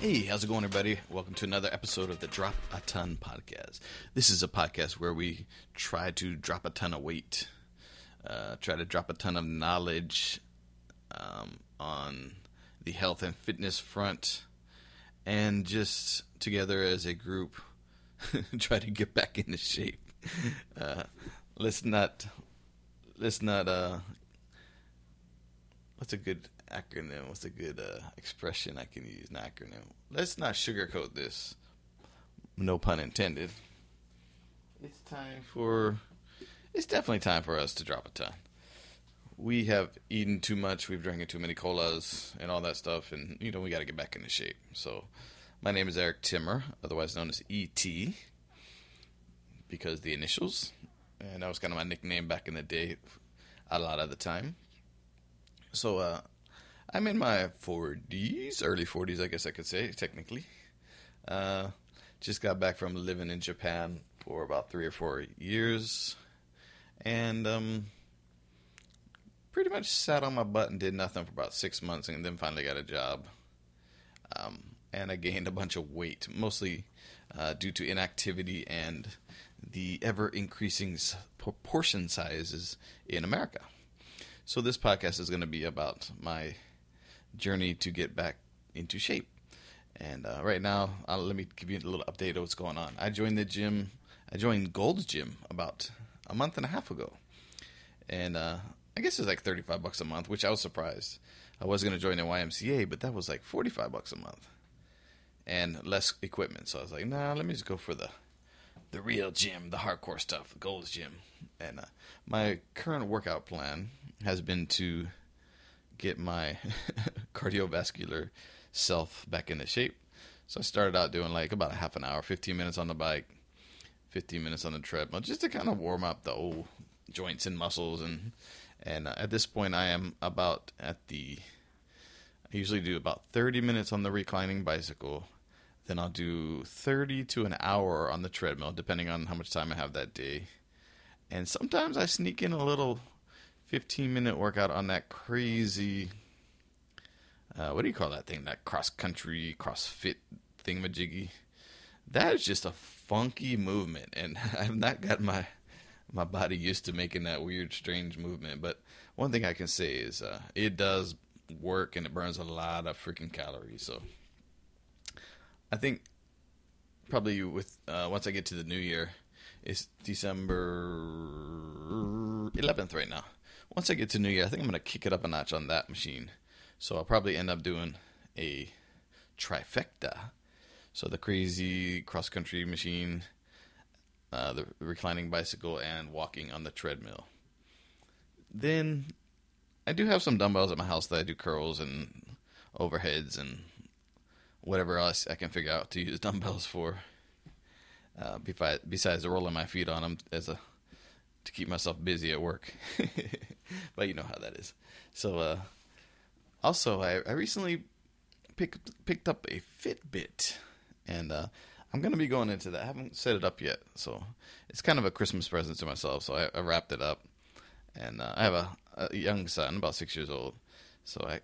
Hey, how's it going, everybody? Welcome to another episode of the Drop a Ton podcast. This is a podcast where we try to drop a ton of weight, uh, try to drop a ton of knowledge um, on the health and fitness front, and just together as a group try to get back into shape. Uh, let's not, let's not. Uh, what's a good acronym? What's a good uh, expression I can use? An acronym. Let's not sugarcoat this. No pun intended. It's time for. It's definitely time for us to drop a ton. We have eaten too much. We've drank too many colas and all that stuff, and you know we got to get back into shape. So, my name is Eric Timmer, otherwise known as ET, because the initials, and that was kind of my nickname back in the day, a lot of the time. So, uh, I'm in my 40s, early 40s, I guess I could say, technically. Uh, just got back from living in Japan for about three or four years. And um, pretty much sat on my butt and did nothing for about six months and then finally got a job. Um, and I gained a bunch of weight, mostly uh, due to inactivity and the ever increasing portion sizes in America. So, this podcast is going to be about my journey to get back into shape. And uh, right now, uh, let me give you a little update of what's going on. I joined the gym. I joined Gold's Gym about a month and a half ago, and uh, I guess it's like thirty-five bucks a month, which I was surprised. I was going to join the YMCA, but that was like forty-five bucks a month, and less equipment. So I was like, nah, let me just go for the the real gym, the hardcore stuff, Gold's Gym. And uh, my current workout plan has been to get my cardiovascular self back into shape. So I started out doing like about a half an hour, 15 minutes on the bike, 15 minutes on the treadmill, just to kind of warm up the old joints and muscles. And and uh, at this point, I am about at the. I usually do about 30 minutes on the reclining bicycle. Then I'll do 30 to an hour on the treadmill, depending on how much time I have that day. And sometimes I sneak in a little 15 minute workout on that crazy uh, what do you call that thing? That cross country crossfit thingamajiggy? That is just a funky movement and i've not got my my body used to making that weird strange movement but one thing i can say is uh, it does work and it burns a lot of freaking calories so. I think probably with uh, once i get to the new year it's december 11th right now once I get to New Year, I think I'm to kick it up a notch on that machine. So I'll probably end up doing a trifecta. So the crazy cross country machine, uh, the reclining bicycle, and walking on the treadmill. Then I do have some dumbbells at my house that I do curls and overheads and whatever else I can figure out to use dumbbells for. Uh, besides rolling my feet on them as a to keep myself busy at work. but you know how that is. So, uh, also, I, I recently picked picked up a Fitbit, and uh, I'm gonna be going into that. I haven't set it up yet, so it's kind of a Christmas present to myself. So I, I wrapped it up, and uh, I have a, a young son, about six years old. So I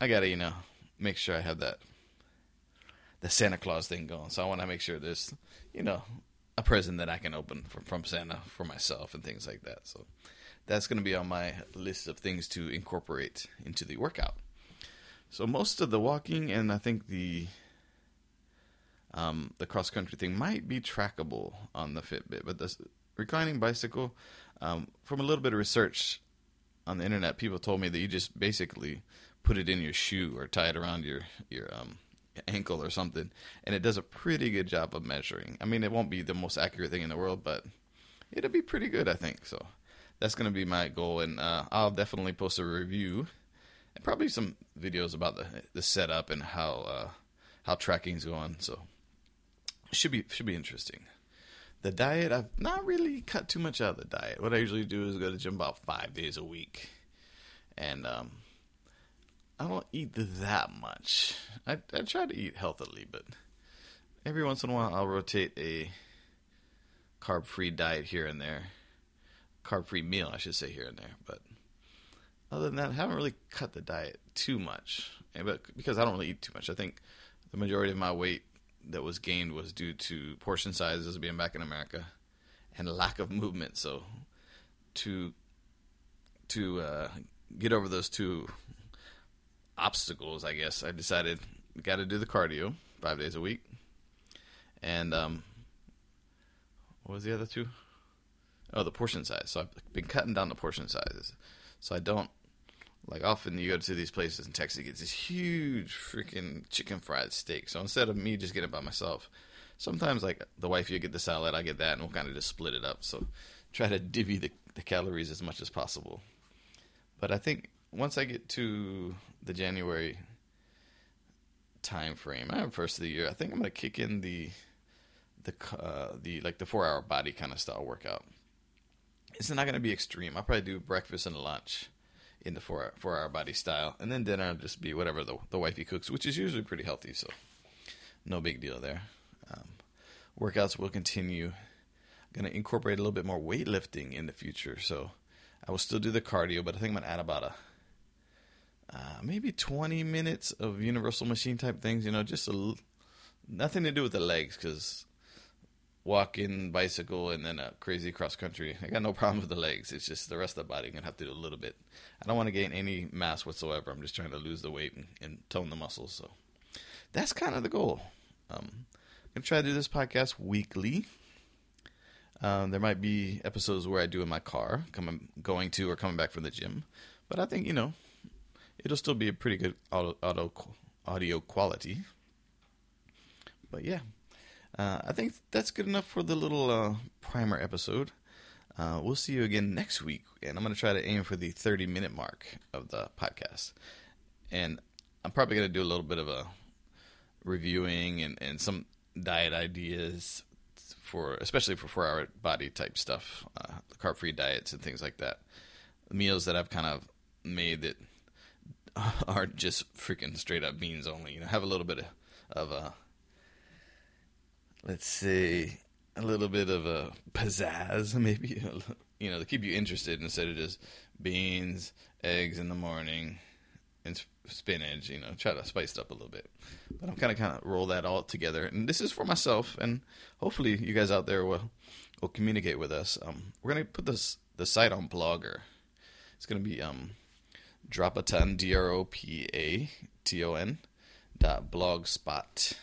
I gotta you know make sure I have that the Santa Claus thing going. So I want to make sure there's you know a present that I can open from, from Santa for myself and things like that. So that's going to be on my list of things to incorporate into the workout. So most of the walking and I think the um, the cross country thing might be trackable on the Fitbit, but the reclining bicycle, um, from a little bit of research on the internet, people told me that you just basically put it in your shoe or tie it around your your um, ankle or something, and it does a pretty good job of measuring. I mean, it won't be the most accurate thing in the world, but it'll be pretty good, I think. So that's going to be my goal, and uh, I'll definitely post a review and probably some videos about the the setup and how uh, how tracking's going. So should be should be interesting. The diet, I've not really cut too much out of the diet. What I usually do is go to gym about five days a week, and um, I don't eat that much. I I try to eat healthily, but every once in a while I'll rotate a carb free diet here and there. Carb free meal, I should say here and there. But other than that, I haven't really cut the diet too much. But because I don't really eat too much, I think the majority of my weight that was gained was due to portion sizes being back in America and lack of movement. So to to uh, get over those two obstacles, I guess I decided got to do the cardio five days a week, and um, what was the other two? Oh, the portion size. So I've been cutting down the portion sizes, so I don't like often you go to these places in Texas, you get this huge freaking chicken fried steak. So instead of me just getting it by myself, sometimes like the wife you get the salad, I get that, and we'll kind of just split it up. So try to divvy the, the calories as much as possible. But I think once I get to the January time frame, I have first of the year, I think I'm gonna kick in the the uh, the like the four hour body kind of style workout. It's not gonna be extreme. I'll probably do breakfast and lunch in the four four hour body style, and then dinner will just be whatever the the wifey cooks, which is usually pretty healthy. So no big deal there. Um, workouts will continue. I'm gonna incorporate a little bit more weightlifting in the future, so I will still do the cardio, but I think I'm gonna add about a uh, maybe 20 minutes of universal machine type things. You know, just a, nothing to do with the legs because walking, bicycle, and then a crazy cross country. I got no problem with the legs. It's just the rest of the body. I'm gonna have to do a little bit. I don't want to gain any mass whatsoever. I'm just trying to lose the weight and, and tone the muscles. So that's kind of the goal. Um, I'm gonna try to do this podcast weekly. Um, there might be episodes where I do in my car, coming, going to, or coming back from the gym. But I think you know, it'll still be a pretty good auto, auto audio quality. But yeah, uh, I think that's good enough for the little uh, primer episode. Uh, we'll see you again next week, and I'm going to try to aim for the 30 minute mark of the podcast. And I'm probably going to do a little bit of a reviewing and, and some diet ideas for, especially for four hour body type stuff, uh, carb free diets and things like that. Meals that I've kind of made that aren't just freaking straight up beans only. You know, have a little bit of, of a let's say a little bit of a pizzazz, maybe you know, to keep you interested instead of just beans, eggs in the morning, and spinach. You know, try to spice it up a little bit. But I'm kind of kind of roll that all together, and this is for myself, and hopefully you guys out there will will communicate with us. Um, we're gonna put this the site on Blogger. It's gonna be um, dropaton d r o p a t o n dot blogspot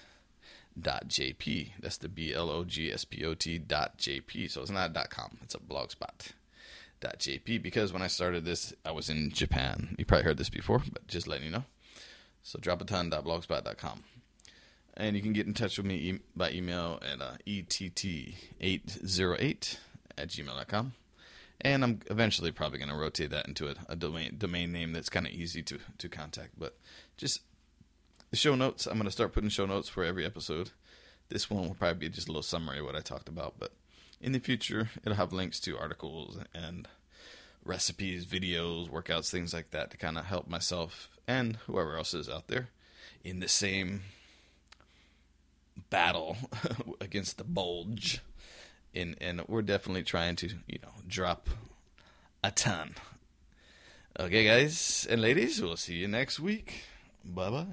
dot jp. That's the B L O G S P O T dot jp. So it's not dot com. It's a blogspot dot jp because when I started this, I was in Japan. You probably heard this before, but just letting you know. So dropaton dot blogspot dot com. And you can get in touch with me by email at uh, ett808 at gmail.com. And I'm eventually probably going to rotate that into a, a domain domain name that's kind of easy to, to contact. But just the show notes, I'm going to start putting show notes for every episode. This one will probably be just a little summary of what I talked about, but in the future, it'll have links to articles and recipes, videos, workouts, things like that to kind of help myself and whoever else is out there in the same battle against the bulge. And, and we're definitely trying to, you know, drop a ton. Okay, guys and ladies, we'll see you next week. Bye bye.